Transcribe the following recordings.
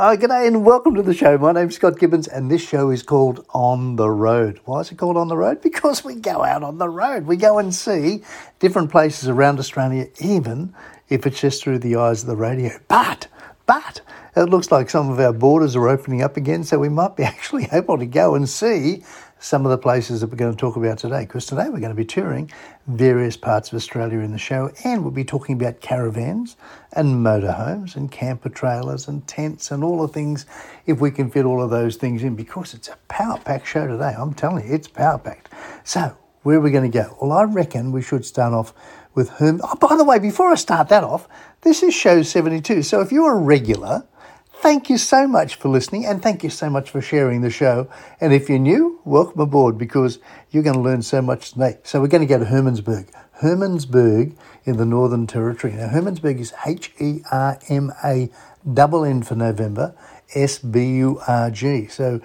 Oh, g'day and welcome to the show. My name's Scott Gibbons, and this show is called On the Road. Why is it called On the Road? Because we go out on the road. We go and see different places around Australia, even if it's just through the eyes of the radio. But, but, it looks like some of our borders are opening up again, so we might be actually able to go and see some of the places that we're going to talk about today. Because today we're going to be touring various parts of Australia in the show, and we'll be talking about caravans and motorhomes and camper trailers and tents and all the things, if we can fit all of those things in, because it's a power packed show today. I'm telling you, it's power packed. So, where are we going to go? Well, I reckon we should start off with whom. Oh, by the way, before I start that off, this is show 72. So, if you're a regular, Thank you so much for listening and thank you so much for sharing the show. And if you're new, welcome aboard because you're going to learn so much today. So we're going to go to Hermannsburg. Hermannsburg in the Northern Territory. Now, Hermannsburg is H E R M A double N for November, S B U R G. So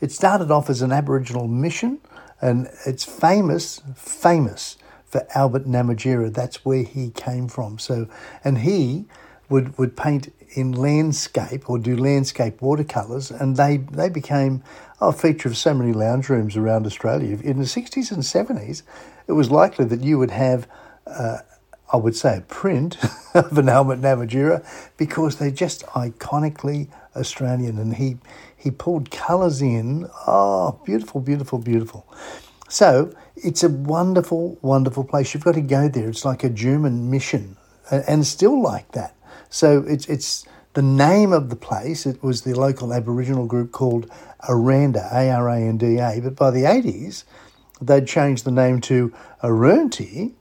it started off as an Aboriginal mission and it's famous, famous for Albert Namatjira. That's where he came from. So, and he would, would paint in landscape or do landscape watercolours, and they, they became a feature of so many lounge rooms around Australia. In the 60s and 70s, it was likely that you would have, uh, I would say, a print of an Albert Namatjira because they're just iconically Australian, and he, he pulled colours in. Oh, beautiful, beautiful, beautiful. So it's a wonderful, wonderful place. You've got to go there. It's like a German mission, and still like that. So it's it's the name of the place. It was the local Aboriginal group called Aranda, A R A N D A. But by the eighties, they'd changed the name to Arunti.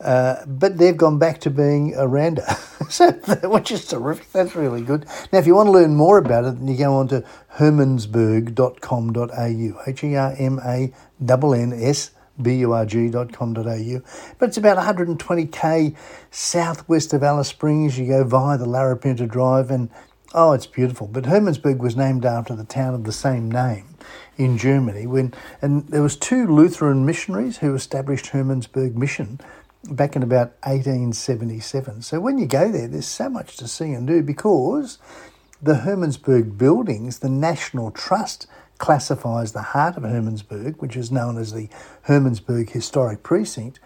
Uh, but they've gone back to being Aranda, so, which is terrific. That's really good. Now, if you want to learn more about it, then you go on to hermannsburg.com.au, H E R M A N N S burg.com.au. But it's about 120k southwest of Alice Springs. You go via the Larapinta Drive, and oh, it's beautiful. But Hermannsburg was named after the town of the same name in Germany. When and there was two Lutheran missionaries who established Hermannsburg Mission back in about 1877. So when you go there, there's so much to see and do because the Hermannsburg buildings, the National Trust classifies the heart of Hermannsburg, which is known as the Hermannsburg Historic Precinct,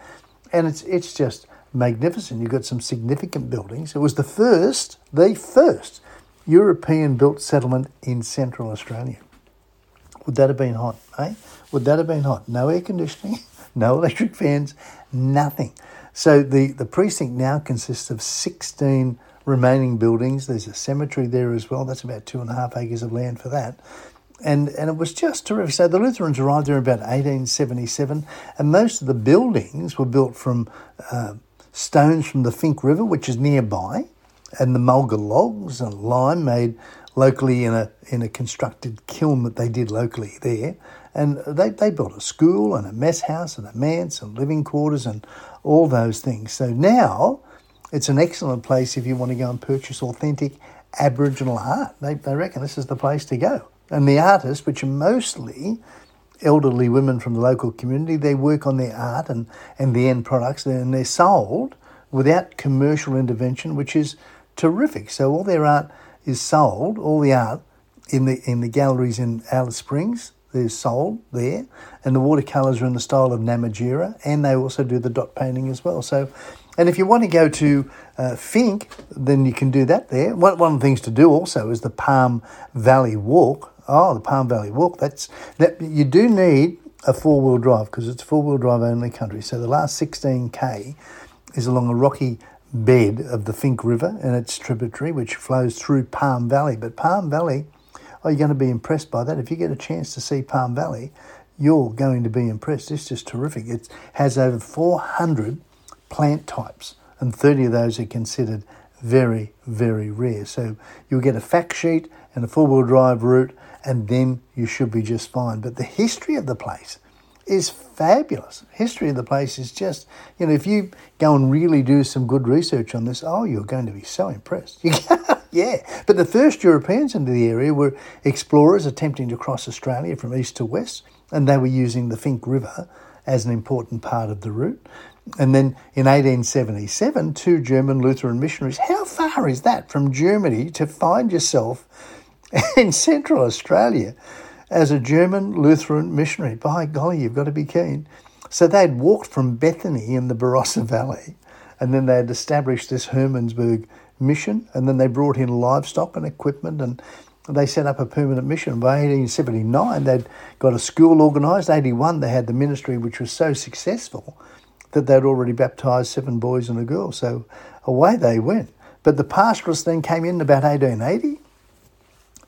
and it's it's just magnificent. You've got some significant buildings. It was the first, the first European built settlement in Central Australia. Would that have been hot, eh? Would that have been hot? No air conditioning, no electric fans, nothing. So the, the precinct now consists of 16 remaining buildings. There's a cemetery there as well. That's about two and a half acres of land for that and, and it was just terrific. So the Lutherans arrived there in about 1877, and most of the buildings were built from uh, stones from the Finke River, which is nearby, and the mulga logs and lime made locally in a in a constructed kiln that they did locally there. And they, they built a school and a mess house and a manse and living quarters and all those things. So now it's an excellent place if you want to go and purchase authentic Aboriginal art. They, they reckon this is the place to go. And the artists, which are mostly elderly women from the local community, they work on their art and, and the end products, and they're sold without commercial intervention, which is terrific. So all their art is sold, all the art in the in the galleries in Alice Springs, they're sold there, and the watercolours are in the style of Namatjira, and they also do the dot painting as well. So and if you want to go to uh, Finke, then you can do that there. One, one of the things to do also is the Palm Valley Walk, Oh, the Palm Valley Walk. That's that. You do need a four wheel drive because it's four wheel drive only country. So the last 16k is along a rocky bed of the Finke River and its tributary, which flows through Palm Valley. But Palm Valley, oh, you're going to be impressed by that. If you get a chance to see Palm Valley, you're going to be impressed. It's just terrific. It has over 400 plant types, and 30 of those are considered very, very rare. So you'll get a fact sheet and a four wheel drive route and then you should be just fine. But the history of the place is fabulous. History of the place is just, you know, if you go and really do some good research on this, oh, you're going to be so impressed. yeah. But the first Europeans into the area were explorers attempting to cross Australia from east to west, and they were using the Finke River as an important part of the route. And then in 1877, two German Lutheran missionaries. How far is that from Germany to find yourself in Central Australia as a German Lutheran missionary. By golly, you've got to be keen. So they'd walked from Bethany in the Barossa Valley, and then they'd established this Hermannsburg mission, and then they brought in livestock and equipment, and they set up a permanent mission. By 1879, they'd got a school organised. 81, they had the ministry, which was so successful that they'd already baptised seven boys and a girl. So away they went. But the pastoralists then came in about 1880,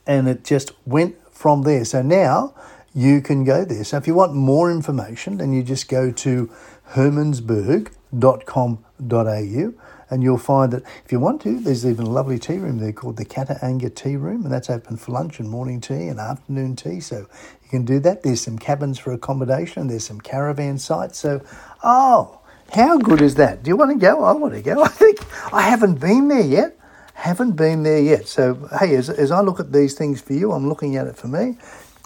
and it just went from there. So now you can go there. So if you want more information, then you just go to hermannsburg.com.au and you'll find that if you want to, there's even a lovely tea room there called the Kata-Anga Tea Room, and that's open for lunch and morning tea and afternoon tea. So you can do that. There's some cabins for accommodation, there's some caravan sites. So, oh, how good is that? Do you want to go? I want to go. I think I haven't been there yet. Haven't been there yet. So, hey, as, as I look at these things for you, I'm looking at it for me.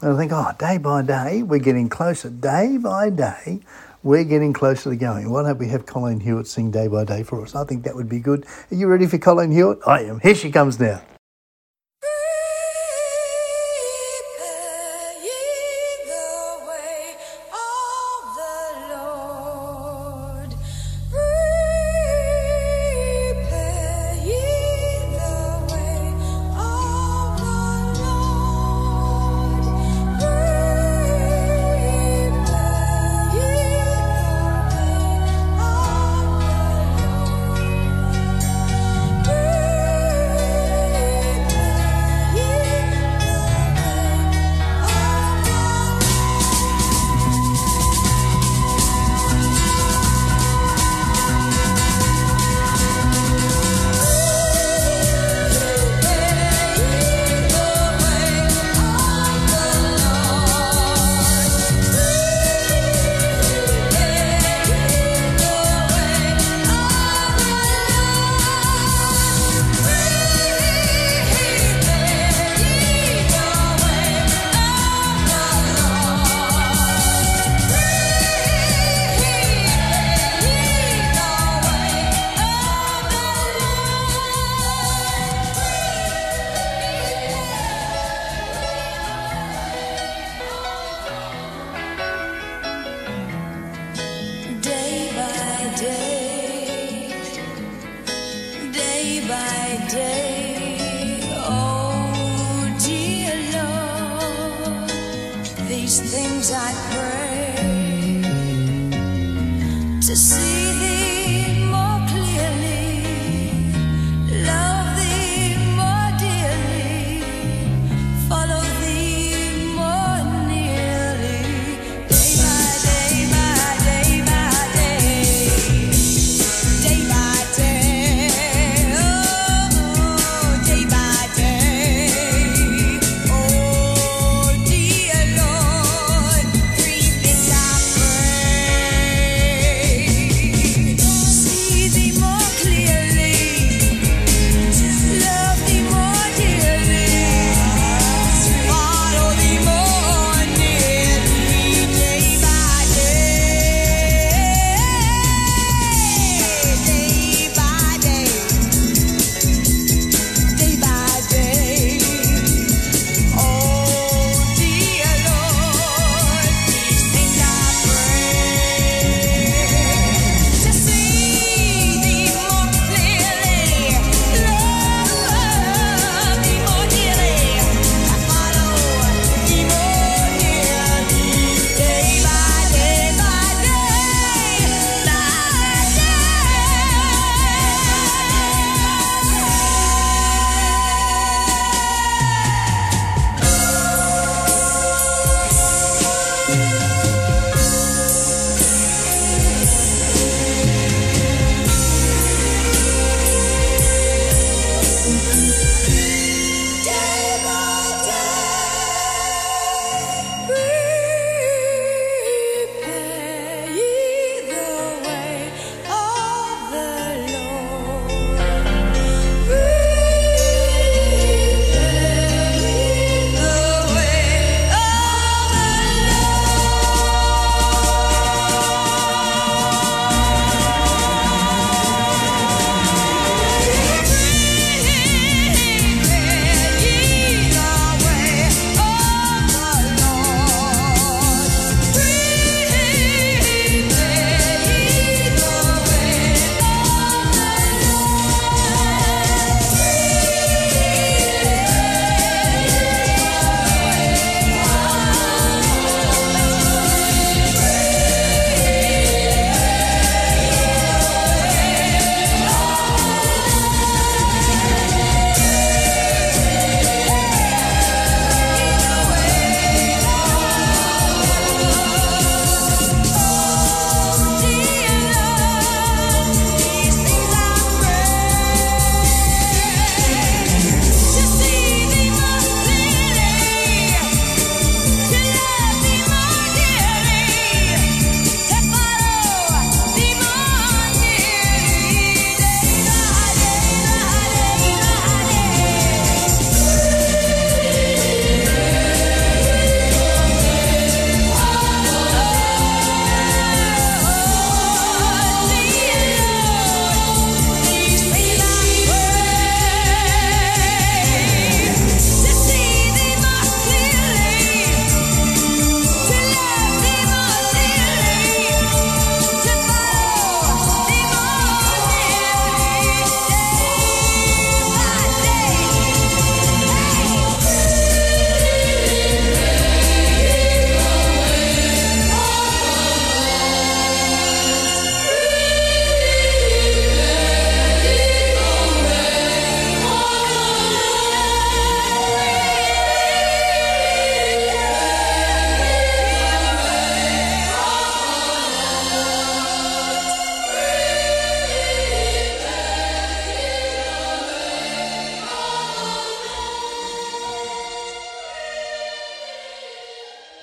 And I think, oh, day by day, we're getting closer. Day by day, we're getting closer to going. Why don't we have Colleen Hewitt sing Day by Day for us? I think that would be good. Are you ready for Colleen Hewitt? I am. Here she comes now. I pray to see.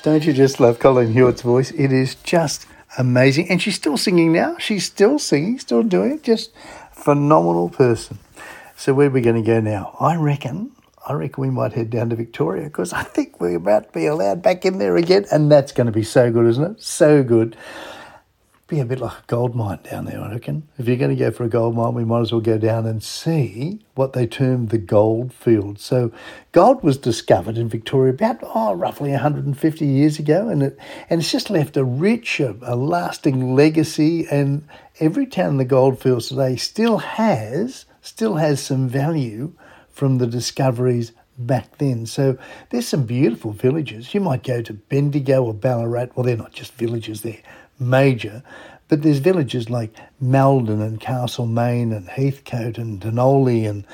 Don't you just love Colleen Hewitt's voice? It is just amazing. And she's still singing now. She's still singing, still doing it. Just phenomenal person. So where are we going to go now? I reckon, I reckon we might head down to Victoria because I think we're about to be allowed back in there again. And that's going to be so good, isn't it? So good be a bit like a gold mine down there, I reckon. If you're going to go for a gold mine, we might as well go down and see what they term the gold field. So, gold was discovered in Victoria about oh, roughly 150 years ago, and it and it's just left a rich, a, a lasting legacy. And every town in the gold fields today still has still has some value from the discoveries back then. So there's some beautiful villages. You might go to Bendigo or Ballarat. Well, they're not just villages; they're major. But there's villages like Maldon and Castlemaine and Heathcote and Dunolly. And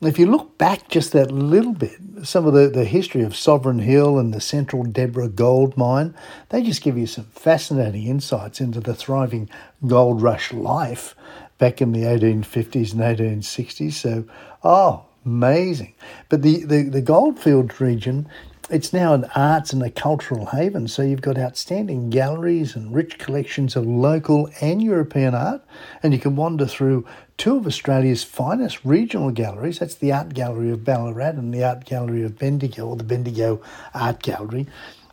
if you look back just that little bit, some of the, the history of Sovereign Hill and the Central Deborah gold mine, they just give you some fascinating insights into the thriving gold rush life back in the 1850s and 1860s. So, oh, amazing. But the, the, the Goldfields region it's now an arts and a cultural haven, so you've got outstanding galleries and rich collections of local and European art, and you can wander through two of Australia's finest regional galleries. That's the Art Gallery of Ballarat and the Art Gallery of Bendigo, or the Bendigo Art Gallery.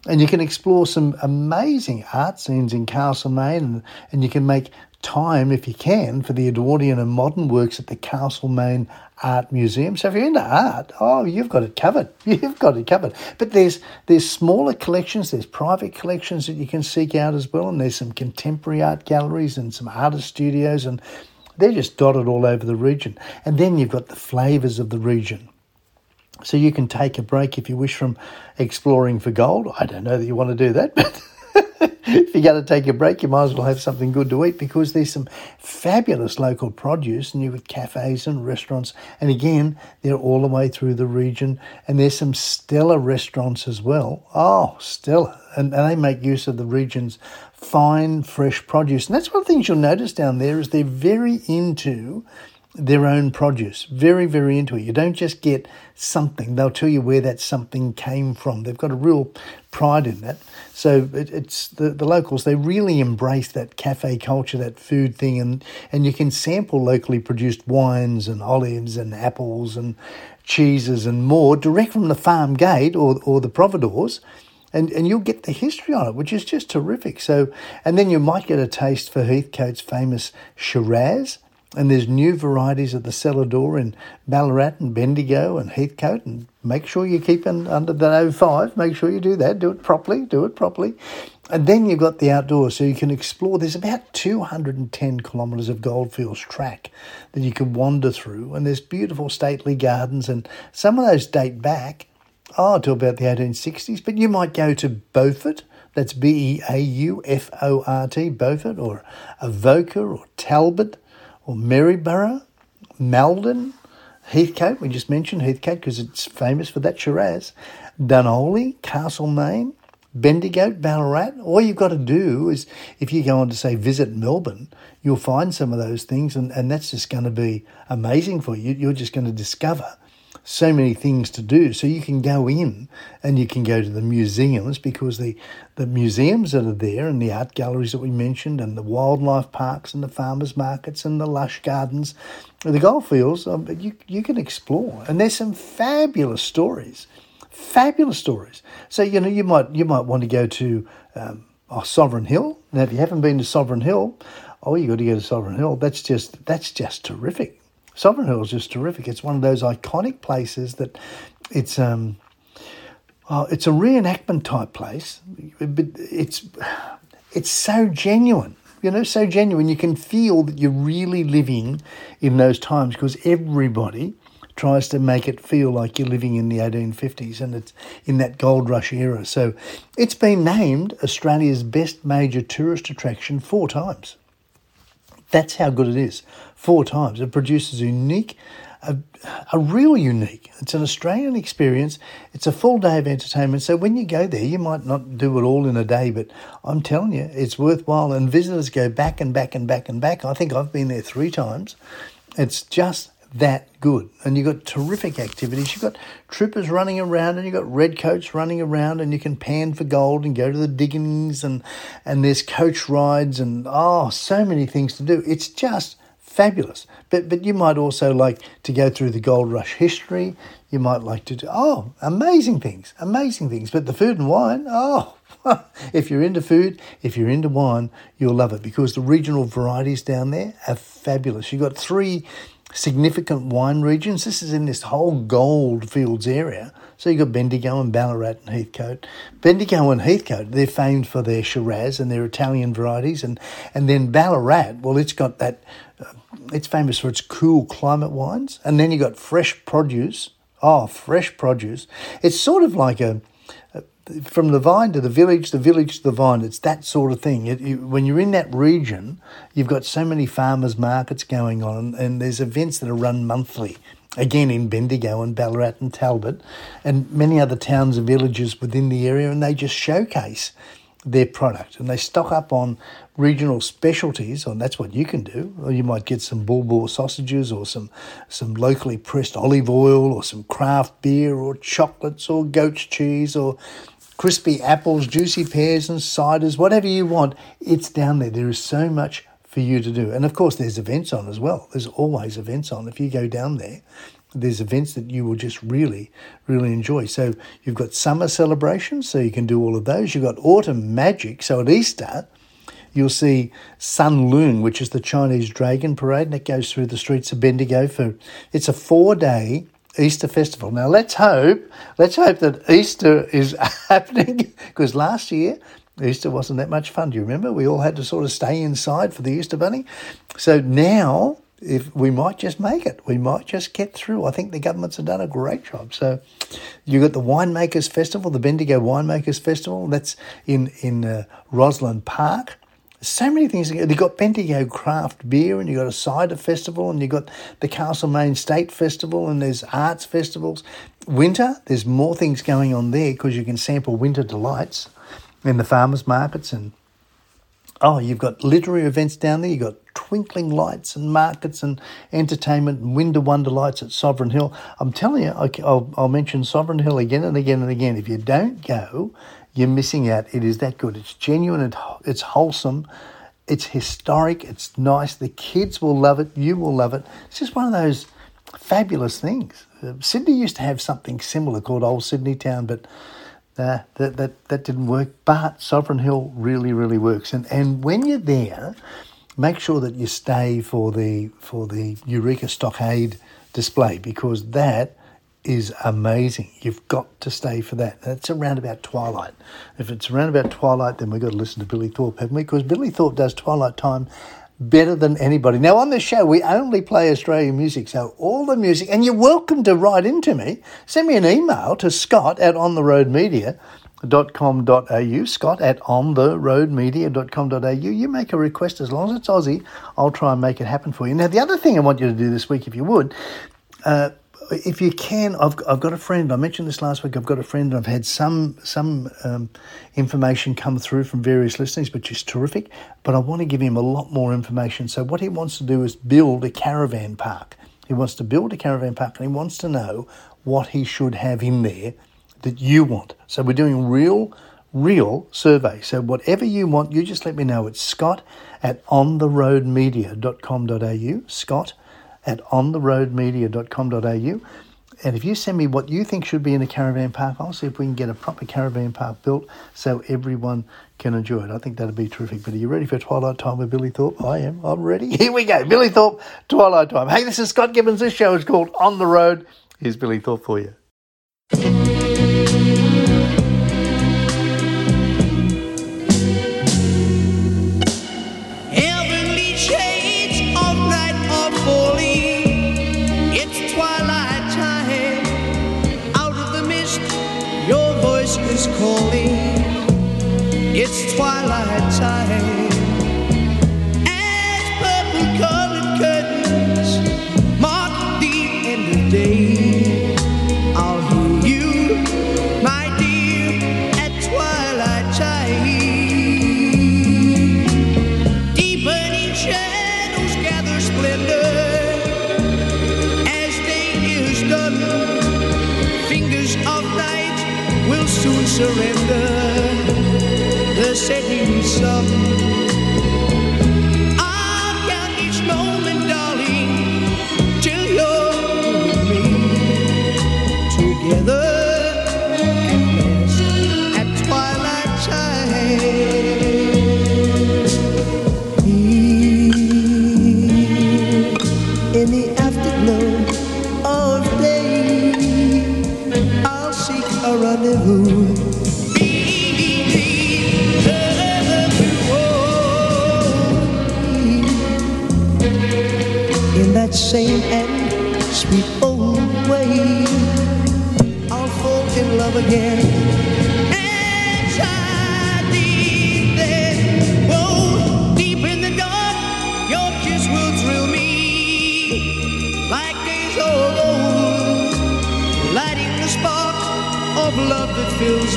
And you can explore some amazing art scenes in Castlemaine, and, and you can make time, if you can, for the Edwardian and modern works at the Castlemaine Art Museum. So if you're into art, oh, you've got it covered. You've got it covered. But there's there's smaller collections, there's private collections that you can seek out as well, and there's some contemporary art galleries and some artist studios, and they're just dotted all over the region. And then you've got the flavours of the region. So you can take a break if you wish from exploring for gold. I don't know that you want to do that, but if you're going to take a break, you might as well have something good to eat because there's some fabulous local produce and you've got cafes and restaurants. And again, they're all the way through the region. And there's some stellar restaurants as well. Oh, stellar. And, and they make use of the region's fine, fresh produce. And that's one of the things you'll notice down there is they're very into their own produce. Very, very into it. You don't just get something, they'll tell you where that something came from. They've got a real pride in that. So it, it's the, the locals, they really embrace that cafe culture, that food thing, and, and you can sample locally produced wines and olives and apples and cheeses and more direct from the farm gate or, or the providores and and you'll get the history on it, which is just terrific. So, and then you might get a taste for Heathcote's famous Shiraz, and there's new varieties of the cellar door in Ballarat and Bendigo and Heathcote. And make sure you keep in under the 05. Make sure you do that. Do it properly. Do it properly. And then you've got the outdoors, so you can explore. There's about 210 kilometres of goldfields track that you can wander through, and there's beautiful stately gardens, and some of those date back, oh, to about the 1860s. But you might go to Beaufort, that's B E A U F O R T, Beaufort, or Avoca, or Talbot, or Maryborough, Maldon, Heathcote, we just mentioned Heathcote because it's famous for that Shiraz, Dunolly, Castlemaine, Bendigo, Ballarat. All you've got to do is, if you go on to say visit Melbourne, you'll find some of those things, and, and that's just going to be amazing for you. You're just going to discover so many things to do. So you can go in and you can go to the museums because the, the museums that are there and the art galleries that we mentioned and the wildlife parks and the farmers markets and the lush gardens, the golf fields, um, you, you can explore. And there's some fabulous stories, fabulous stories. So, you know, you might, you might want to go to um, oh, Sovereign Hill. Now, if you haven't been to Sovereign Hill, oh, you got to go to Sovereign Hill. That's just, that's just terrific. Sovereign Hill is just terrific. It's one of those iconic places that it's um, oh, it's a reenactment type place, but it's it's so genuine. You know, so genuine. You can feel that you're really living in those times because everybody tries to make it feel like you're living in the 1850s and it's in that gold rush era. So it's been named Australia's best major tourist attraction four times. That's how good it is. Four times. It produces unique, a, a real unique. It's an Australian experience. It's a full day of entertainment. So when you go there, you might not do it all in a day, but I'm telling you, it's worthwhile. And visitors go back and back and back and back. I think I've been there three times. It's just that good. And you've got terrific activities. You've got troopers running around and you've got redcoats running around and you can pan for gold and go to the diggings and, and there's coach rides and oh, so many things to do. It's just fabulous. But but you might also like to go through the gold rush history. You might like to do oh, amazing things, amazing things. But the food and wine, oh, if you're into food, if you're into wine, you'll love it because the regional varieties down there are fabulous. You've got three significant wine regions. This is in this whole goldfields area. So you've got Bendigo and Ballarat and Heathcote. Bendigo and Heathcote, they're famed for their Shiraz and their Italian varieties. And, and then Ballarat, well, it's got that, uh, it's famous for its cool climate wines. And then you've got fresh produce. Oh, fresh produce. It's sort of like a, from the vine to the village, the village to the vine. It's that sort of thing. It, when you're in that region, you've got so many farmers markets going on, and there's events that are run monthly. Again, in Bendigo and Ballarat and Talbot, and many other towns and villages within the area, and they just showcase their product and they stock up on regional specialties and that's what you can do or you might get some bullboar sausages or some some locally pressed olive oil or some craft beer or chocolates or goat's cheese or crispy apples juicy pears and ciders whatever you want it's down there there is so much for you to do and of course there's events on as well there's always events on if you go down there there's events that you will just really, really enjoy. So you've got summer celebrations, so you can do all of those. You've got autumn magic. So at Easter, you'll see Sun Loong, which is the Chinese dragon parade, and it goes through the streets of Bendigo for it's a four day Easter festival. Now let's hope, let's hope that Easter is happening because last year Easter wasn't that much fun. Do you remember? We all had to sort of stay inside for the Easter bunny. So now if we might just make it, we might just get through. I think the governments have done a great job. So, you got the Winemakers Festival, the Bendigo Winemakers Festival. That's in in uh, Rosalind Park. So many things. You've got Bendigo Craft Beer, and you've got a cider festival, and you've got the Castlemaine State Festival, and there's arts festivals. Winter, there's more things going on there because you can sample winter delights in the farmers markets and Oh, you've got literary events down there. You've got twinkling lights and markets and entertainment and winter wonder lights at Sovereign Hill. I'm telling you, I'll, I'll mention Sovereign Hill again and again and again. If you don't go, you're missing out. It is that good. It's genuine. It's wholesome. It's historic. It's nice. The kids will love it. You will love it. It's just one of those fabulous things. Uh, Sydney used to have something similar called Old Sydney Town, but uh, that, that, that didn't work. But Sovereign Hill really, really works. And, and when you're there, make sure that you stay for the, for the Eureka Stockade display because that is amazing. You've got to stay for that. That's around about twilight. If it's around about twilight, then we've got to listen to Billy Thorpe, haven't we? Because Billy Thorpe does twilight time better than anybody. Now, on this show, we only play Australian music, so all the music, and you're welcome to write into me. Send me an email to scott at ontheroadmedia.com.au, scott at ontheroadmedia.com.au. You make a request as long as it's Aussie, I'll try and make it happen for you. Now, the other thing I want you to do this week, if you would, uh, if you can, I've, I've got a friend. I mentioned this last week. I've got a friend. I've had some some um, information come through from various listeners, which is terrific. But I want to give him a lot more information. So what he wants to do is build a caravan park. He wants to build a caravan park, and he wants to know what he should have in there that you want. So we're doing real, real survey. So whatever you want, you just let me know. It's Scott at ontheroadmedia.com.au. Scott at ontheroadmedia.com.au. And if you send me what you think should be in a caravan park, I'll see if we can get a proper caravan park built so everyone can enjoy it. I think that'd be terrific. But are you ready for Twilight Time with Billy Thorpe? I am. I'm ready. Here we go. Billy Thorpe, Twilight Time. Hey, this is Scott Gibbons. This show is called On the Road. Here's Billy Thorpe for you. It's twilight time. Surrender the setting sun.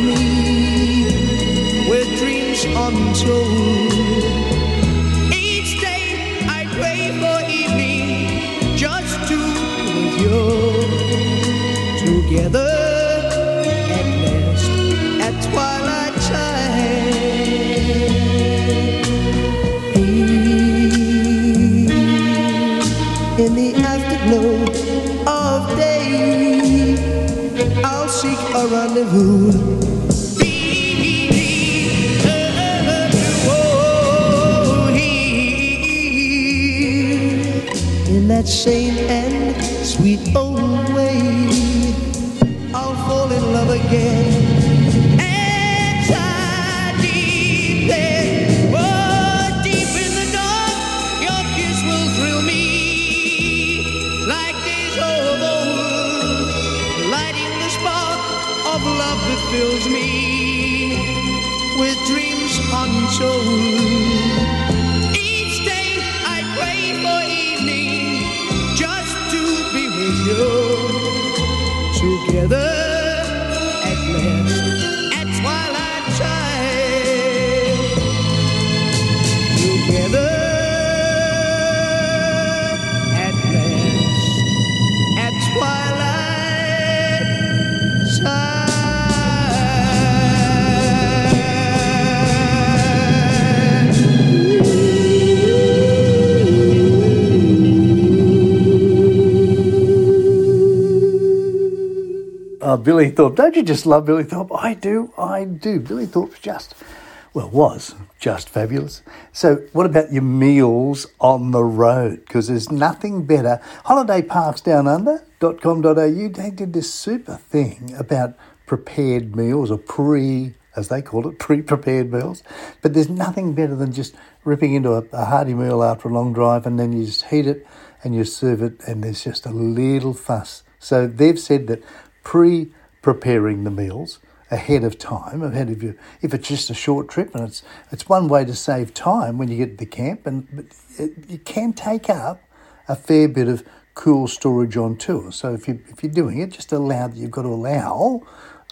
Me with dreams untold. Seek a rendezvous. In that same and sweet old way, I'll fall in love again. Untold. Billy Thorpe. Don't you just love Billy Thorpe? I do. I do. Billy Thorpe's just, well, was just fabulous. So, what about your meals on the road? Because there's nothing better. Holidayparksdownunder.com.au, they did this super thing about prepared meals or pre, as they call it, pre prepared meals. But there's nothing better than just ripping into a, a hearty meal after a long drive and then you just heat it and you serve it, and there's just a little fuss. So, they've said that pre preparing the meals ahead of time, ahead of you. If it's just a short trip, and it's it's one way to save time when you get to the camp, and it, you can take up a fair bit of cool storage on tour. So if you if you're doing it, just allow that you've got to allow.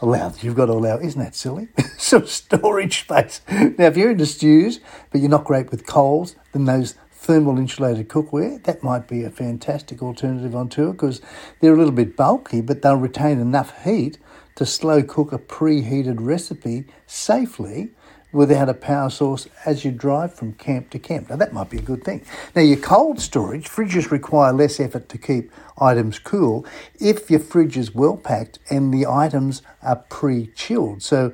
Allow that you've got to allow, isn't that silly? Some storage space. Now, if you're into stews, but you're not great with coals, then those thermal insulated cookware, that might be a fantastic alternative on tour because they're a little bit bulky, but they'll retain enough heat to slow cook a preheated recipe safely without a power source as you drive from camp to camp. Now, that might be a good thing. Now, your cold storage, fridges require less effort to keep items cool if your fridge is well packed and the items are pre chilled. So,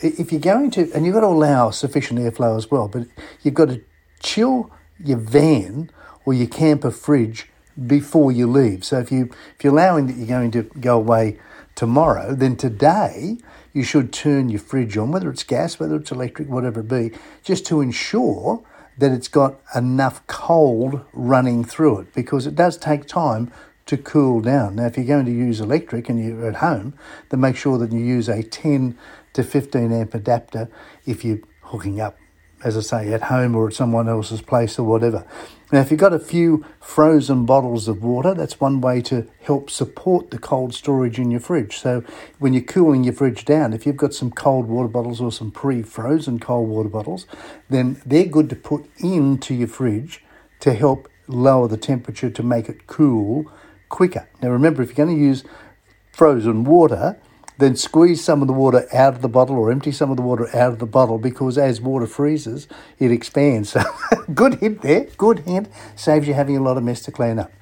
if you're going to, and you've got to allow sufficient airflow as well, but you've got to chill your van or your camper fridge before you leave. So if you if you're allowing that you're going to go away tomorrow, then today you should turn your fridge on, whether it's gas, whether it's electric, whatever it be, just to ensure that it's got enough cold running through it because it does take time to cool down. Now, if you're going to use electric and you're at home, then make sure that you use a 10 to 15 amp adapter if you're hooking up, as I say, at home or at someone else's place or whatever. Now, if you've got a few frozen bottles of water, that's one way to help support the cold storage in your fridge. So, when you're cooling your fridge down, if you've got some cold water bottles or some pre frozen cold water bottles, then they're good to put into your fridge to help lower the temperature to make it cool quicker. Now, remember, if you're going to use frozen water, then squeeze some of the water out of the bottle or empty some of the water out of the bottle because as water freezes, it expands. So, good hint there, good hint, saves you having a lot of mess to clean up.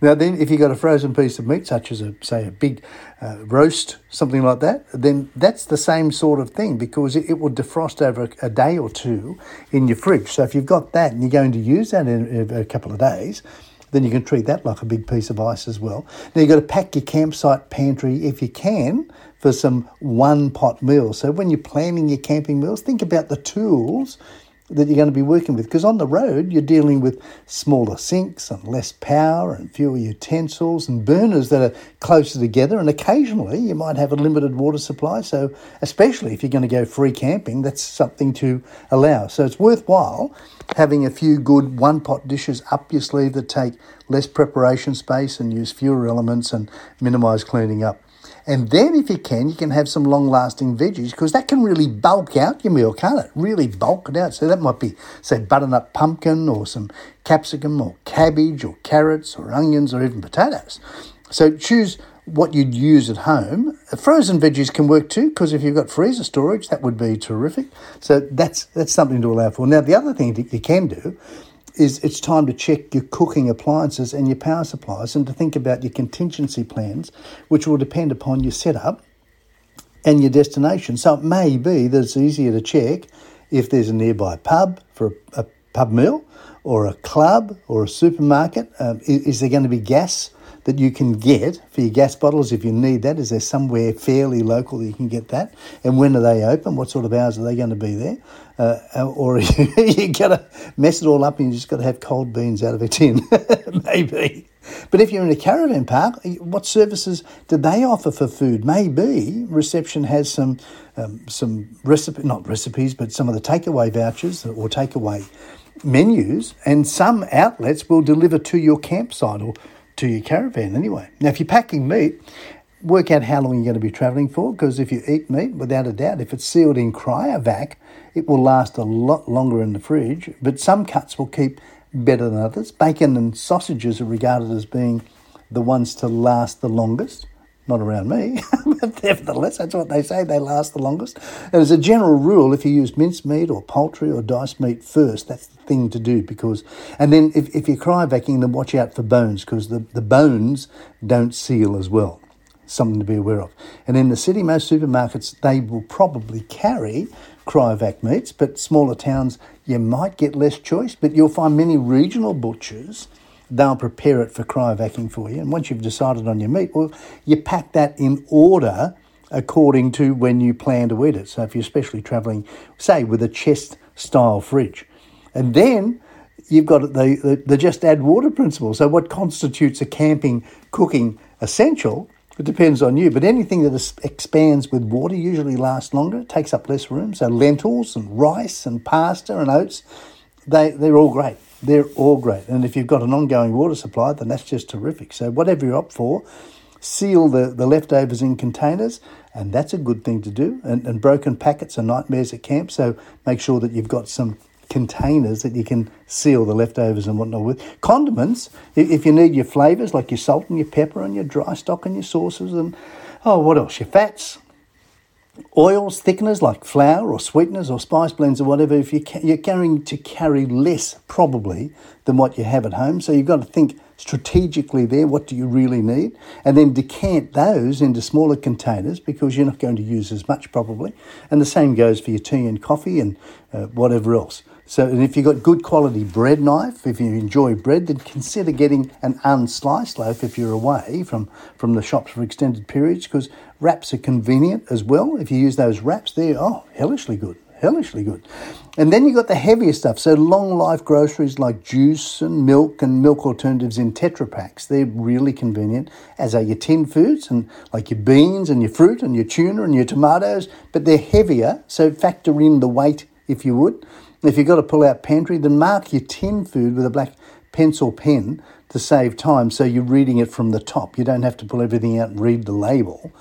Now, then, if you've got a frozen piece of meat, such as a say a big uh, roast, something like that, then that's the same sort of thing because it, it will defrost over a, a, day or two in your fridge. So if you've got that and you're going to use that in, in a couple of days, then you can treat that like a big piece of ice as well. Now you've got to pack your campsite pantry if you can for some one pot meals. So when you're planning your camping meals, think about the tools that you're going to be working with because on the road you're dealing with smaller sinks and less power and fewer utensils and burners that are closer together and occasionally you might have a limited water supply so especially if you're going to go free camping that's something to allow. So it's worthwhile having a few good one pot dishes up your sleeve that take less preparation space and use fewer elements and minimize cleaning up and then, if you can, you can have some long lasting veggies because that can really bulk out your meal, can't it? Really bulk it out. So that might be, say, butternut pumpkin or some capsicum or cabbage or carrots or onions or even potatoes. So choose what you'd use at home. Frozen veggies can work too because if you've got freezer storage, that would be terrific. So that's that's something to allow for. Now, the other thing that you can do is it's time to check your cooking appliances and your power supplies and to think about your contingency plans, which will depend upon your setup and your destination. So it may be that it's easier to check if there's a nearby pub for a, a pub meal or a club or a supermarket. Um, is, is, there going to be gas that you can get for your gas bottles if you need that? Is there somewhere fairly local that you can get that? And when are they open? What sort of hours are they going to be there? Uh, or you, you got to mess it all up and you just got to have cold beans out of a tin, maybe. But if you're in a caravan park, what services do they offer for food? Maybe reception has some um, some recipe, not recipes, but some of the takeaway vouchers or takeaway menus, and some outlets will deliver to your campsite or to your caravan anyway. Now, if you're packing meat, work out how long you're going to be travelling for because if you eat meat, without a doubt, if it's sealed in cryovac, it will last a lot longer in the fridge. But some cuts will keep better than others. Bacon and sausages are regarded as being the ones to last the longest. Not around me, but nevertheless, that's what they say, they last the longest. And as a general rule, if you use minced meat or poultry or diced meat first, that's the thing to do because, and then if, if you're cryovacking, then watch out for bones because the, the bones don't seal as well something to be aware of. And in the city, most supermarkets, they will probably carry cryovac meats, but smaller towns, you might get less choice, but you'll find many regional butchers, they'll prepare it for cryovacing for you. And once you've decided on your meat, well, you pack that in order according to when you plan to eat it. So if you're especially travelling, say, with a chest style fridge, and then you've got the, the, the just add water principle. So what constitutes a camping cooking essential it depends on you, but anything that expands with water usually lasts longer, takes up less room. So lentils and rice and pasta and oats, they, they're all great. They're all great. And if you've got an ongoing water supply, then that's just terrific. So whatever you're up for, seal the, the leftovers in containers, and that's a good thing to do. And, and broken packets are nightmares at camp, so make sure that you've got some containers that you can seal the leftovers and whatnot with. Condiments, if you need your flavours like your salt and your pepper and your dry stock and your sauces and, oh, what else? Your fats, oils, thickeners like flour or sweeteners or spice blends or whatever. If you you're carrying to carry less probably than what you have at home, so you've got to think strategically there. What do you really need? And then decant those into smaller containers because you're not going to use as much probably. And the same goes for your tea and coffee and uh, whatever else. So, and if you've got good quality bread knife, if you enjoy bread, then consider getting an unsliced loaf if you're away from, from the shops for extended periods because wraps are convenient as well. If you use those wraps, they're, oh, hellishly good, hellishly good. And then you've got the heavier stuff. So, long life groceries like juice and milk and milk alternatives in Tetra Paks, they're really convenient, as are your tin foods and like your beans and your fruit and your tuna and your tomatoes, but they're heavier, so factor in the weight if you would. If you've got to pull out pantry, then mark your tin food with a black pencil pen to save time so you're reading it from the top. You don't have to pull everything out and read the label.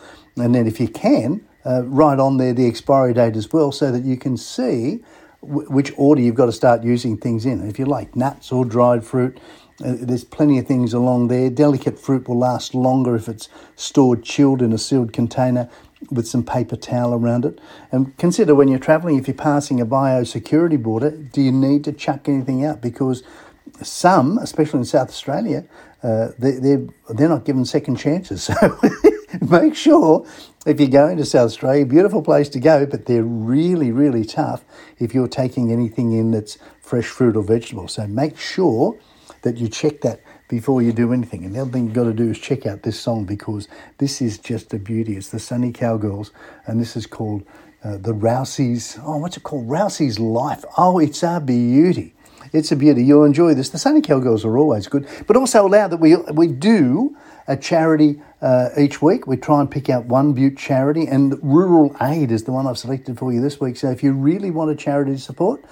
And then, if you can, uh, write on there the expiry date as well so that you can see w- which order you've got to start using things in. If you like nuts or dried fruit, uh, there's plenty of things along there. Delicate fruit will last longer if it's stored chilled in a sealed container. with some paper towel around it. And consider when you're travelling, if you're passing a biosecurity border, do you need to chuck anything out? Because some, especially in South Australia, uh, they, they're, they're not given second chances. So make sure if you're going to South Australia, beautiful place to go, but they're really, really tough if you're taking anything in that's fresh fruit or vegetable. So make sure that you check that before you do anything. And the other thing you've got to do is check out this song because this is just a beauty. It's the Sunny Cowgirls, and this is called uh, the Rousey's. Oh, what's it called? Rousey's Life. Oh, it's a beauty. It's a beauty. You'll enjoy this. The Sunny Cowgirls are always good, but also allow that we we do a charity uh, each week. We try and pick out one Butte charity, and Rural Aid is the one I've selected for you this week. So if you really want a charity to support,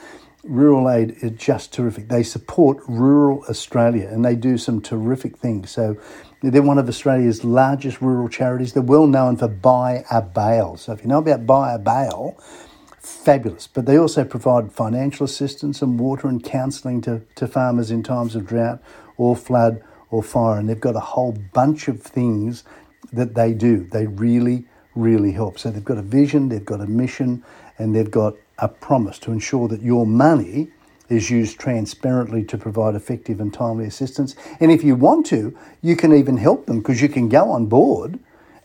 Rural Aid is just terrific. They support rural Australia and they do some terrific things. So they're one of Australia's largest rural charities. They're well known for Buy a Bale. So if you know about Buy a Bale, fabulous. But they also provide financial assistance and water and counselling to, to farmers in times of drought or flood or fire. And they've got a whole bunch of things that they do. They really, really help. So they've got a vision, they've got a mission, and they've got a promise to ensure that your money is used transparently to provide effective and timely assistance. And if you want to, you can even help them because you can go on board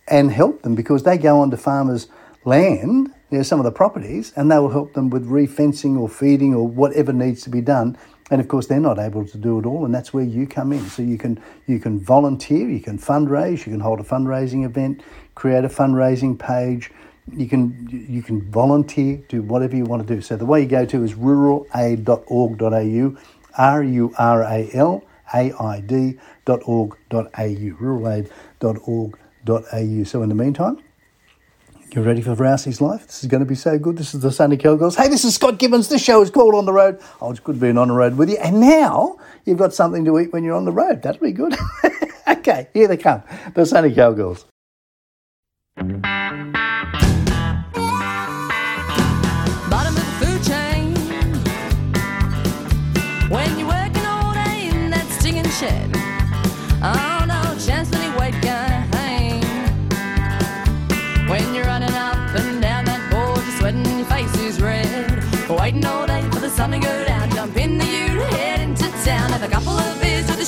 and help them because they go onto farmers' land, you know, some of the properties, and they will help them with refencing or feeding or whatever needs to be done. And of course, they're not able to do it all, and that's where you come in. So you can you can volunteer, you can fundraise, you can hold a fundraising event, create a fundraising page, you can you can volunteer, do whatever you want to do. So the way you go to is ruralaid.org.au, r u r a l a i d.org.au, ruralaid.org.au. So in the meantime, you're ready for Rousey's Life? This is going to be so good. This is the Sunny Cowgirls. Hey, this is Scott Gibbons. This show is called On the Road. Oh, it's good being on the road with you. And now you've got something to eat when you're on the road. That'll be good. okay, here they come. The Sunny Cowgirls.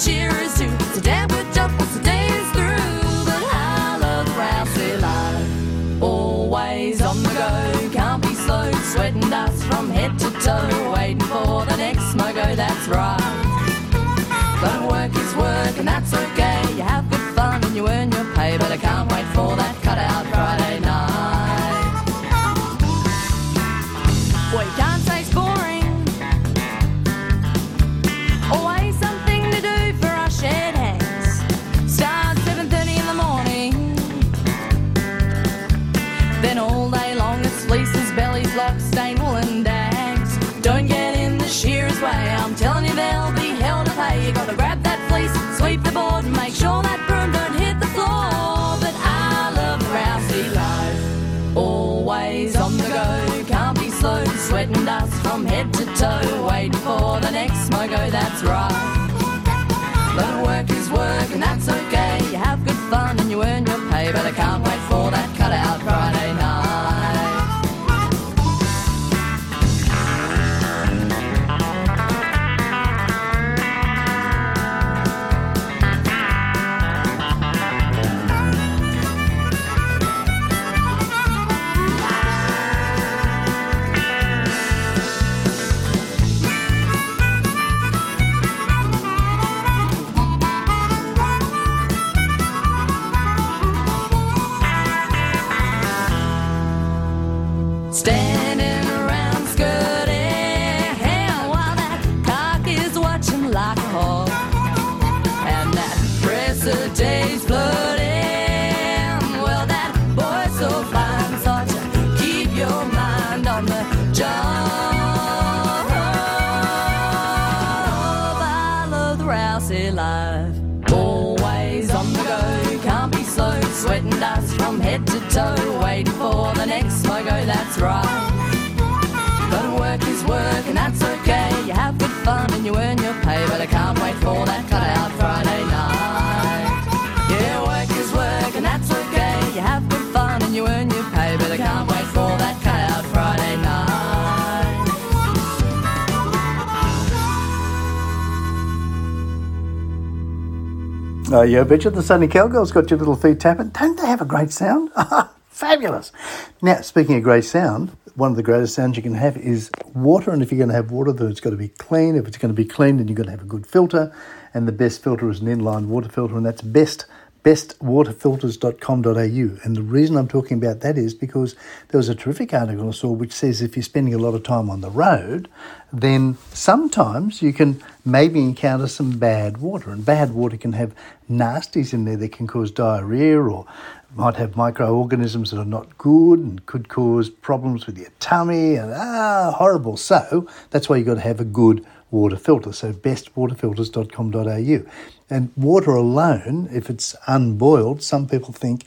Shearers too. So damn good job once the day is through, but I love Rousey life always on the go. Can't be slow, sweating dust from head to toe. Waiting for the next smoko, that's right. But work is work, and that's okay. You have good fun and you earn Then all day long it's fleeces, bellies, locks, stained woolen dags. Don't get in the shearer's way, I'm telling you they'll be hell to pay. You gotta grab that fleece, sweep the board, and make sure that broom don't hit the floor. But I love Rousey life, always on the go. Can't be slow, sweating dust from head to toe. Waiting for the next smoko, that's right. But work is work, and that's okay. You have good fun and you earn your pay, but I can't wait for that cutout Friday Oh, yeah, I bet you the Sunny Cowgirl's got your little feet tapping. Don't they have a great sound? Fabulous. Now, speaking of great sound, one of the greatest sounds you can have is water. And if you're going to have water, then it's got to be clean. If it's going to be clean, then you've got to have a good filter. And the best filter is an inline water filter, and that's best bestwaterfilters.com.au. And the reason I'm talking about that is because there was a terrific article I saw which says if you're spending a lot of time on the road, then sometimes you can maybe encounter some bad water. And bad water can have nasties in there that can cause diarrhea or might have microorganisms that are not good and could cause problems with your tummy and ah horrible. So that's why you've got to have a good water filter. So bestwaterfilters.com.au. And water alone, if it's unboiled, some people think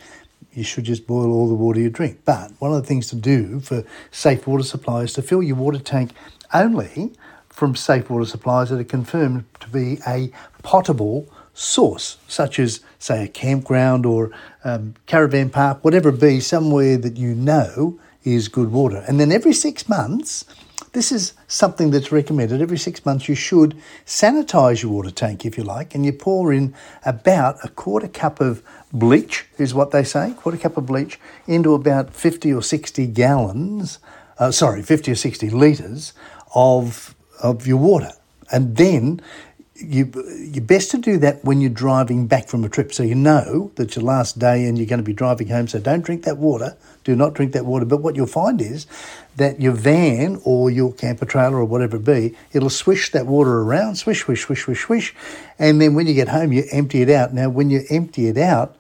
you should just boil all the water you drink. But one of the things to do for safe water supply is to fill your water tank only from safe water supplies that are confirmed to be a potable source, such as, say, a campground or um, caravan park, whatever it be, somewhere that you know is good water. And then every six months, this is something that's recommended. Every six months, you should sanitize your water tank, if you like, and you pour in about a quarter cup of bleach, is what they say, quarter cup of bleach, into about 50 or 60 gallons, uh, sorry, 50 or 60 litres of, of your water. And then you you're best to do that when you're driving back from a trip, so you know that your last day and you're going to be driving home. So don't drink that water. Do not drink that water. But what you'll find is that your van or your camper trailer or whatever it be, it'll swish that water around, swish, swish, swish, swish, swish, and then when you get home, you empty it out. Now, when you empty it out,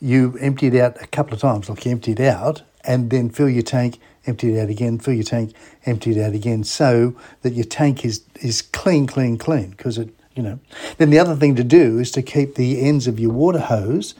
you empty it out a couple of times, like you empty it out, and then fill your tank empty it out again, fill your tank, empty it out again, so that your tank is is clean, clean, clean. Because it you know. Then the other thing to do is to keep the ends of your water hose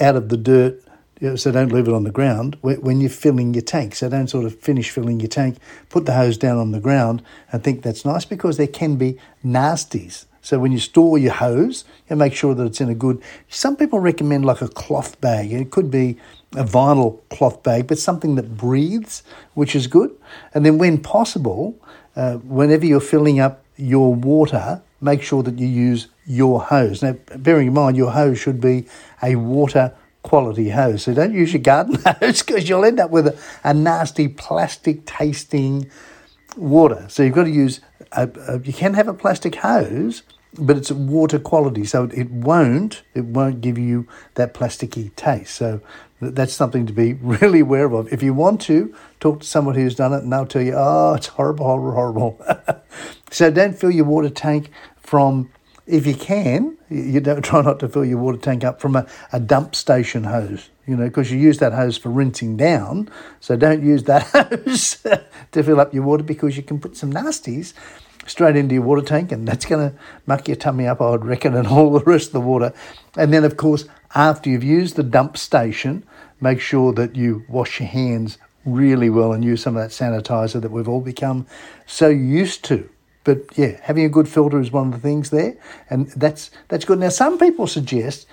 out of the dirt, you know, so don't leave it on the ground when you're filling your tank. So don't sort of finish filling your tank, put the hose down on the ground and think that's nice because there can be nasties. So when you store your hose, you make sure that it's in a good. Some people recommend like a cloth bag. It could be a vinyl cloth bag, but something that breathes, which is good. And then when possible, uh, whenever you're filling up your water, make sure that you use your hose. Now, bearing in mind, your hose should be a water quality hose. So don't use your garden hose because you'll end up with a, a, nasty plastic tasting water. So you've got to use, a, a, you can have a plastic hose, but it's water quality. So it won't, it won't give you that plasticky taste. So that's something to be really aware of. If you want to, talk to someone who's done it and they'll tell you, oh, it's horrible, horrible, horrible. so don't fill your water tank from, if you can, you don't try not to fill your water tank up from a, a dump station hose, you know, because you use that hose for rinsing down. So don't use that hose to fill up your water because you can put some nasties straight into your water tank, and that's going to muck your tummy up, I would reckon, and all the rest of the water. And then, of course, after you've used the dump station, make sure that you wash your hands really well and use some of that sanitizer that we've all become so used to. But yeah, having a good filter is one of the things there, and that's that's good. Now, some people suggest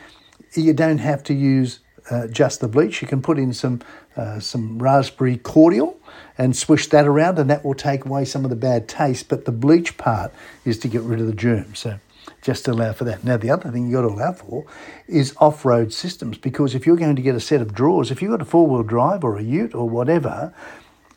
you don't have to use uh, just the bleach. You can put in some uh, some raspberry cordial and swish that around, and that will take away some of the bad taste. But the bleach part is to get rid of the germs. So just allow for that. Now, the other thing you've got to allow for is off road systems because if you're going to get a set of drawers, if you've got a four wheel drive or a ute or whatever,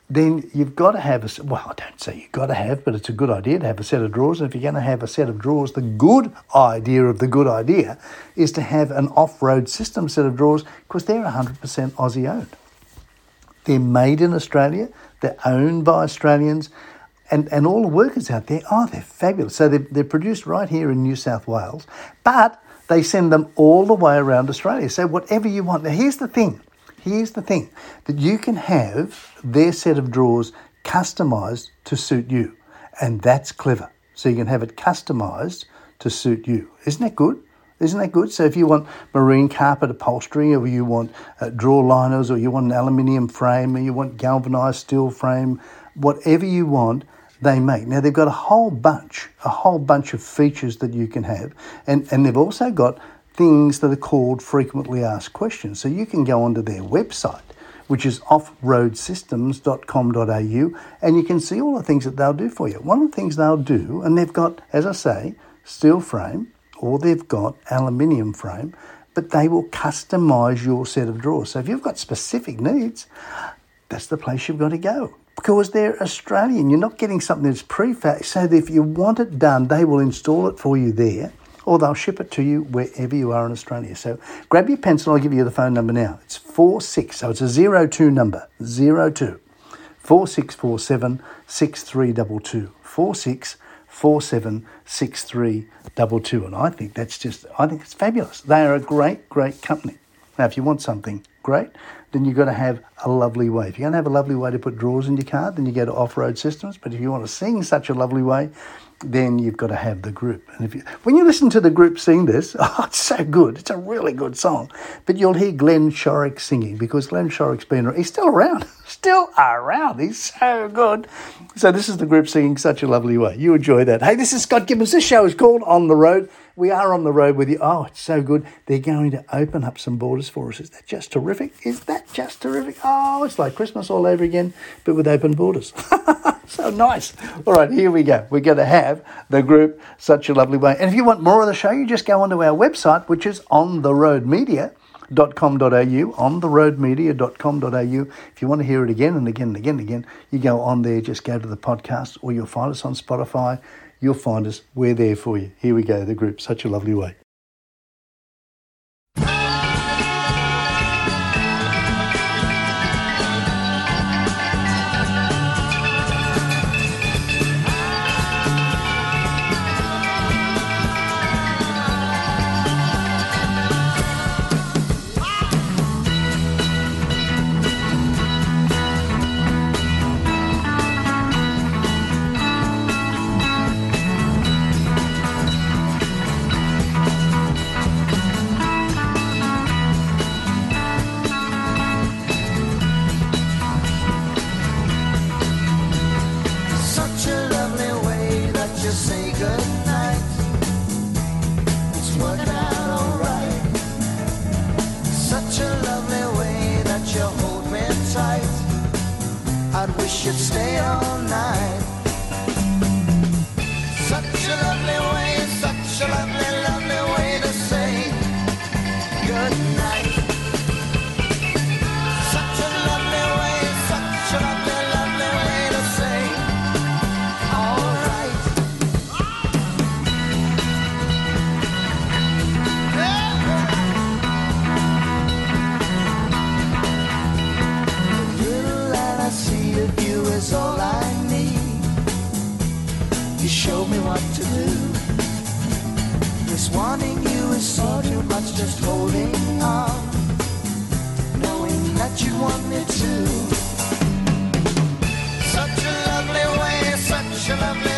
then you've got to have a well, I don't say you've got to have, but it's a good idea to have a set of drawers. And if you're going to have a set of drawers, the good idea of the good idea is to have an off road system set of drawers because they're 100% Aussie owned. They're made in Australia, they're owned by Australians, and, and all the workers out there, oh, they're fabulous. So they're, they're produced right here in New South Wales, but they send them all the way around Australia. So whatever you want. Now, here's the thing. Here's the thing that you can have their set of drawers customized to suit you, and that's clever. So you can have it customized to suit you. Isn't that good? Isn't that good? So if you want marine carpet upholstery, or you want uh, drawer liners, or you want an aluminium frame, or you want galvanized steel frame, whatever you want, they make. Now they've got a whole bunch, a whole bunch of features that you can have, and and they've also got things that are called frequently asked questions. So you can go onto their website, which is offroadsystems.com.au, and you can see all the things that they'll do for you. One of the things they'll do, and they've got, as I say, steel frame or they've got aluminium frame, but they will customize your set of drawers. So if you've got specific needs, that's the place you've got to go because they're Australian. You're not getting something that's prefab. So if you want it done, they will install it for you there or they'll ship it to you wherever you are in Australia. So grab your pencil, I'll give you the phone number now. It's 46, so it's a 02 number, 02 4647 6322. 4647 6322. And I think that's just, I think it's fabulous. They are a great, great company. Now, if you want something great, then you've got to have a lovely way. If you're going to have a lovely way to put drawers in your car, then you go to Off Road Systems. But if you want to sing such a lovely way, then you've got to have the group. And if you, when you listen to the group sing this, oh, it's so good. It's a really good song. But you'll hear Glenn Shorrock singing because Glenn Shorrock's been he's still around, still around. He's so good. So this is the group singing such a lovely way. You enjoy that. Hey, this is Scott Gibbons. This show is called On the Road. We are on the road with you. Oh, it's so good. They're going to open up some borders for us. Is that just terrific? Is that just terrific? Oh, it's like Christmas all over again, but with open borders. so nice. All right, here we go. We're going to have the group Such a Lovely Way. And if you want more of the show, you just go onto our website, which is on the road media com.au on theroadmedia.com.au if you want to hear it again and again and again and again you go on there just go to the podcast or you'll find us on spotify you'll find us. We're there for you. Here we go, the group. Such a lovely way. What to do. This wanting you is so too much, just holding on, knowing that you want me to. Such a lovely way, such a lovely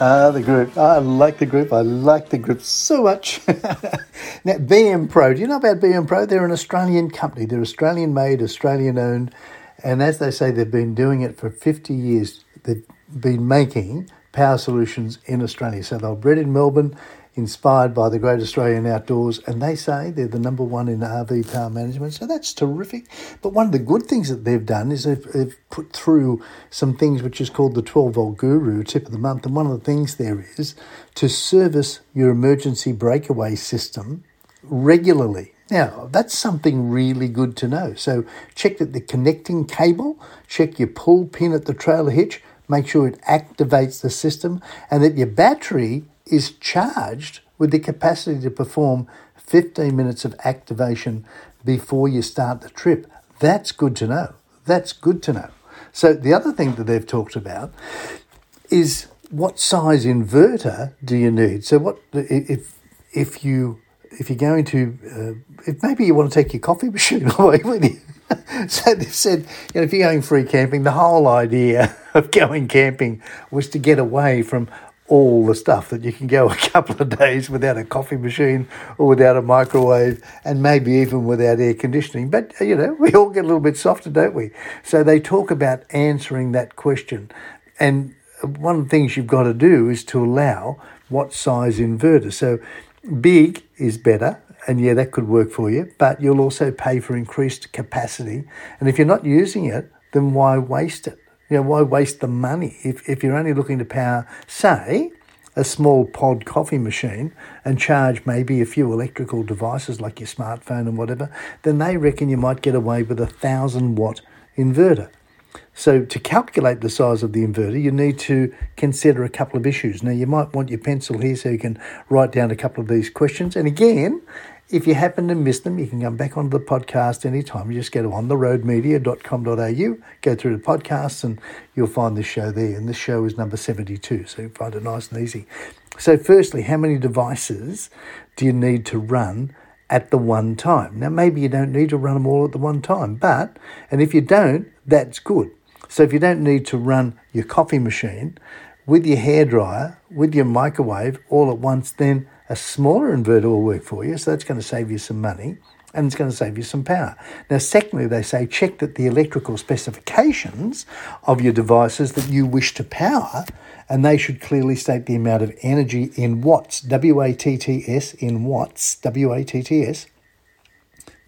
Ah, the group. I like the group. I like the group so much. now, BM Pro. Do you know about BM Pro? They're an Australian company. They're Australian made, Australian owned, And as they say, they've been doing it for 50 years. They've been making power solutions in Australia. So they're bred in Melbourne, inspired by the Great Australian Outdoors, and they say they're the number one in RV power management. So that's terrific. But one of the good things that they've done is they've, they've put through some things which is called the 12 volt guru tip of the month. And one of the things there is to service your emergency breakaway system regularly. Now, that's something really good to know. So, check that the connecting cable, check your pull pin at the trailer hitch, make sure it activates the system, and that your battery is charged with the capacity to perform 15 minutes of activation before you start the trip. That's good to know. That's good to know. So, the other thing that they've talked about is what size inverter do you need? So, what if if you if you're going to, uh, if maybe you want to take your coffee machine away with you. so they said, you know, if you're going free camping, the whole idea of going camping was to get away from all the stuff that you can go a couple of days without a coffee machine or without a microwave and maybe even without air conditioning. But, uh, you know, we all get a little bit softer, don't we? So they talk about answering that question. And one of the things you've got to do is to allow what size inverter. So Big is better, and yeah, that could work for you, but you'll also pay for increased capacity. And if you're not using it, then why waste it? You know, why waste the money? If, if you're only looking to power, say, a small pod coffee machine and charge maybe a few electrical devices like your smartphone and whatever, then they reckon you might get away with a thousand watt inverter. So, to calculate the size of the inverter, you need to consider a couple of issues. Now, you might want your pencil here so you can write down a couple of these questions. And again, if you happen to miss them, you can come back onto the podcast anytime. You just go to ontheroadmedia.com.au, go through the podcasts, and you'll find this show there. And this show is number 72, so you find it nice and easy. So, firstly, how many devices do you need to run at the one time? Now, maybe you don't need to run them all at the one time, but, and if you don't, that's good. So if you don't need to run your coffee machine with your hairdryer, with your microwave all at once, then a smaller inverter will work for you. So that's going to save you some money and it's going to save you some power. Now, secondly, they say check that the electrical specifications of your devices that you wish to power, and they should clearly state the amount of energy in watts, W A T T S, in watts, W A T T S,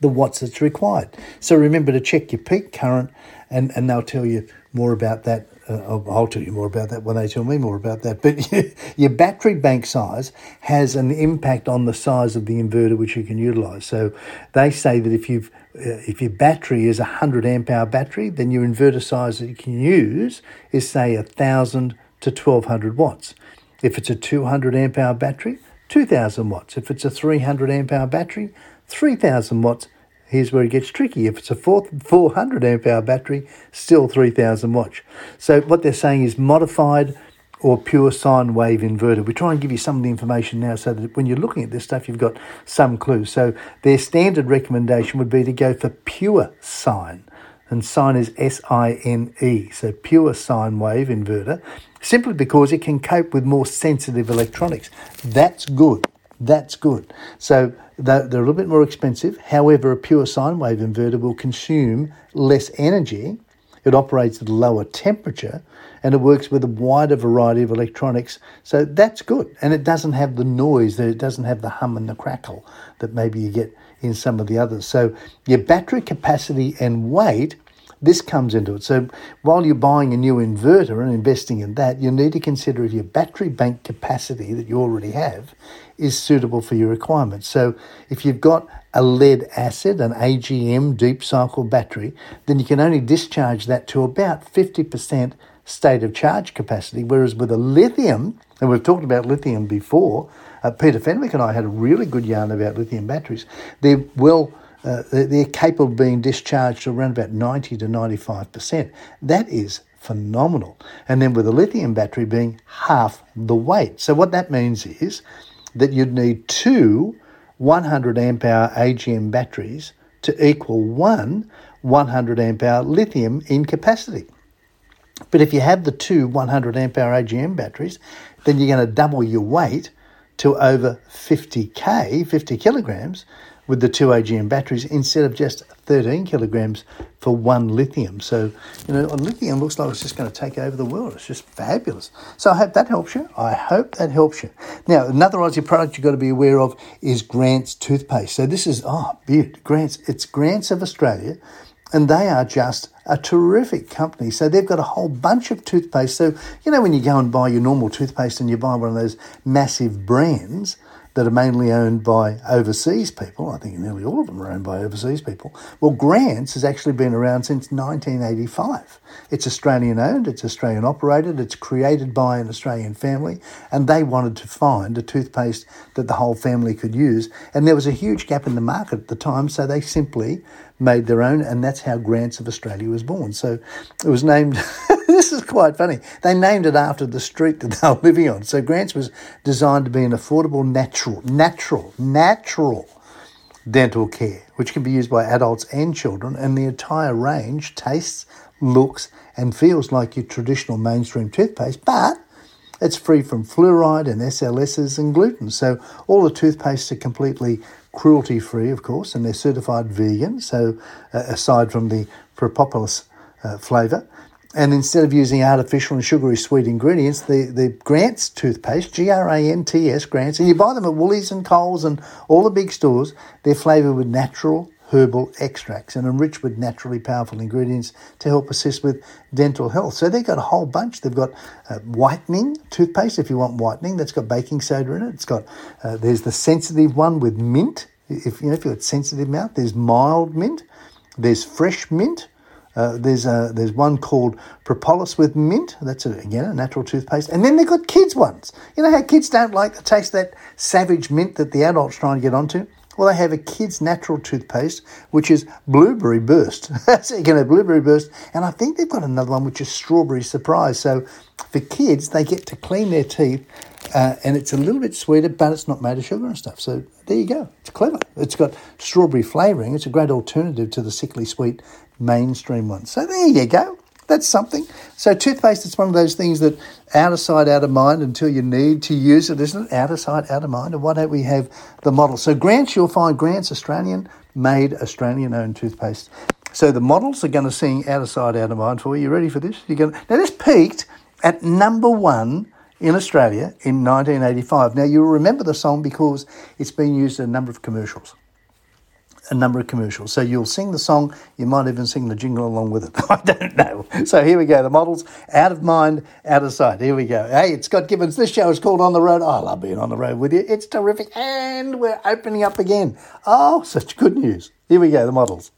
the watts that's required. So remember to check your peak current and, and they'll tell you more about that. Uh, I'll, I'll tell you more about that when they tell me more about that. But your battery bank size has an impact on the size of the inverter which you can utilize. So they say that if you've uh, if your battery is a 100 amp hour battery, then your inverter size that you can use is say a 1000 to 1200 watts. If it's a 200 amp hour battery, 2000 watts. If it's a 300 amp hour battery, 3000 watts. Here's where it gets tricky. If it's a 400 amp hour battery, still 3000 watts. So what they're saying is modified or pure sine wave inverter. We try and give you some of the information now so that when you're looking at this stuff, you've got some clues. So their standard recommendation would be to go for pure sine. And sine is S I N E, so pure sine wave inverter, simply because it can cope with more sensitive electronics. That's good. That's good. So they're, they're a little bit more expensive. However, a pure sine wave inverter will consume less energy. It operates at a lower temperature and it works with a wider variety of electronics. So that's good. And it doesn't have the noise, that it doesn't have the hum and the crackle that maybe you get in some of the others. So your battery capacity and weight this comes into it. So while you're buying a new inverter and investing in that, you need to consider if your battery bank capacity that you already have is suitable for your requirements. So if you've got a lead acid, an AGM deep cycle battery, then you can only discharge that to about 50% state of charge capacity. Whereas with a lithium, and we've talked about lithium before, uh, Peter Fenwick and I had a really good yarn about lithium batteries. They're well uh, they're capable of being discharged around about 90 to 95%. That is phenomenal. And then with a lithium battery being half the weight. So what that means is that you'd need two 100 amp hour AGM batteries to equal one 100 amp hour lithium in capacity. But if you have the two 100 amp hour AGM batteries, then you're going to double your weight to over 50k, 50 kilograms, with the two AGM batteries instead of just 13 kilograms for one lithium. So, you know, a lithium looks like it's just going to take over the world. It's just fabulous. So I hope that helps you. I hope that helps you. Now, another Aussie product you've got to be aware of is Grant's toothpaste. So this is, oh, beauty, Grant's. It's Grant's of Australia and they are just a terrific company. So they've got a whole bunch of toothpaste. So, you know, when you go and buy your normal toothpaste and you buy one of those massive brands, that are mainly owned by overseas people. I think nearly all of them are owned by overseas people. Well, Grants has actually been around since 1985. It's Australian owned, it's Australian operated, it's created by an Australian family, and they wanted to find a toothpaste that the whole family could use. And there was a huge gap in the market at the time, so they simply made their own, and that's how Grants of Australia was born. So it was named, this is quite funny, they named it after the street that they were living on. So Grants was designed to be an affordable, natural, natural, natural dental care, which can be used by adults and children, and the entire range tastes, looks, and feels like your traditional mainstream toothpaste, but it's free from fluoride and SLSs and gluten. So all the toothpastes are completely cruelty free, of course, and they're certified vegan. So uh, aside from the propolis uh, flavour, and instead of using artificial and sugary sweet ingredients, the, the Grants toothpaste, G R A N T S, Grants, and you buy them at Woolies and Coles and all the big stores, they're flavoured with natural herbal extracts and enriched with naturally powerful ingredients to help assist with dental health. So they've got a whole bunch. They've got uh, whitening toothpaste if you want whitening. That's got baking soda in it. It's got uh, there's the sensitive one with mint. If you know if you've got sensitive mouth, there's mild mint. There's fresh mint. Uh, there's a, there's one called Propolis with mint. That's a, again a natural toothpaste. And then they've got kids ones. You know how kids don't like the taste of that savage mint that the adults trying to get onto. Well, they have a kids' natural toothpaste, which is Blueberry Burst. so you can have Blueberry Burst, and I think they've got another one which is Strawberry Surprise. So for kids, they get to clean their teeth, uh, and it's a little bit sweeter, but it's not made of sugar and stuff. So there you go. It's clever. It's got strawberry flavouring. It's a great alternative to the sickly sweet mainstream one. So there you go. That's something. So toothpaste, it's one of those things that out of sight, out of mind until you need to use it, isn't it? Out of sight, out of mind. And why don't we have the model? So Grants, you'll find Grants Australian made, Australian owned toothpaste. So the models are going to sing out of sight, out of mind for you. You ready for this? You're going to, now this peaked at number one in Australia in 1985. Now you'll remember the song because it's been used in a number of commercials a number of commercials. So you'll sing the song, you might even sing the jingle along with it. I don't know. So here we go. The models out of mind, out of sight. Here we go. Hey, it's Scott Gibbons. This show is called On the Road. I love being on the road with you. It's terrific. And we're opening up again. Oh, such good news. Here we go. The models.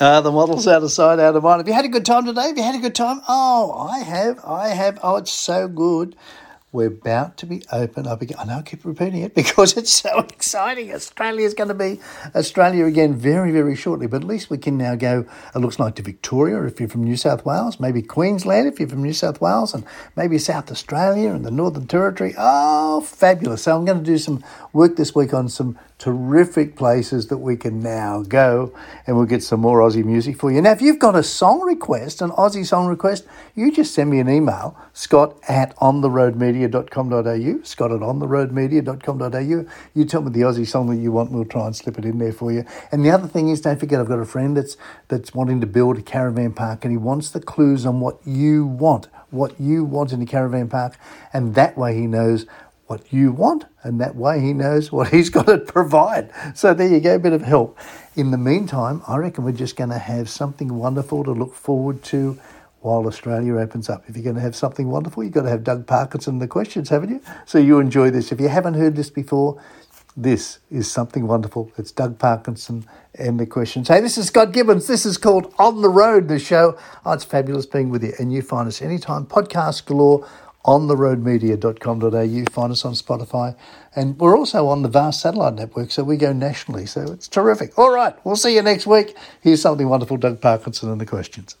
Uh, the model's out of sight, out of mind. Have you had a good time today? Have you had a good time? Oh, I have. I have. Oh, it's so good. We're about to be open up again. I know I keep repeating it because it's so exciting. Australia is going to be Australia again very, very shortly. But at least we can now go, it looks like, to Victoria if you're from New South Wales, maybe Queensland if you're from New South Wales, and maybe South Australia and the Northern Territory. Oh, fabulous. So I'm going to do some work this week on some terrific places that we can now go and we'll get some more Aussie music for you. Now, if you've got a song request, an Aussie song request, you just send me an email, scott at ontheroadmedia.com.au, scott at ontheroadmedia.com.au. You tell me the Aussie song that you want, we'll try and slip it in there for you. And the other thing is, don't forget, I've got a friend that's, that's wanting to build a caravan park and he wants the clues on what you want, what you want in a caravan park. And that way he knows what you want, and that way he knows what he's got to provide. So there you go, a bit of help. In the meantime, I reckon we're just going to have something wonderful to look forward to while Australia opens up. If you're going to have something wonderful, you've got to have Doug Parkinson the questions, haven't you? So you enjoy this. If you haven't heard this before, this is something wonderful. It's Doug Parkinson and the questions. Hey, this is Scott Gibbons. This is called On the Road, the show. Oh, it's fabulous being with you. And you find us anytime, podcast galore on theroadmedia.com.au. Find us on Spotify. And we're also on the vast satellite network, so we go nationally. So it's terrific. All right, we'll see you next week. Here's something wonderful Doug Parkinson and the questions.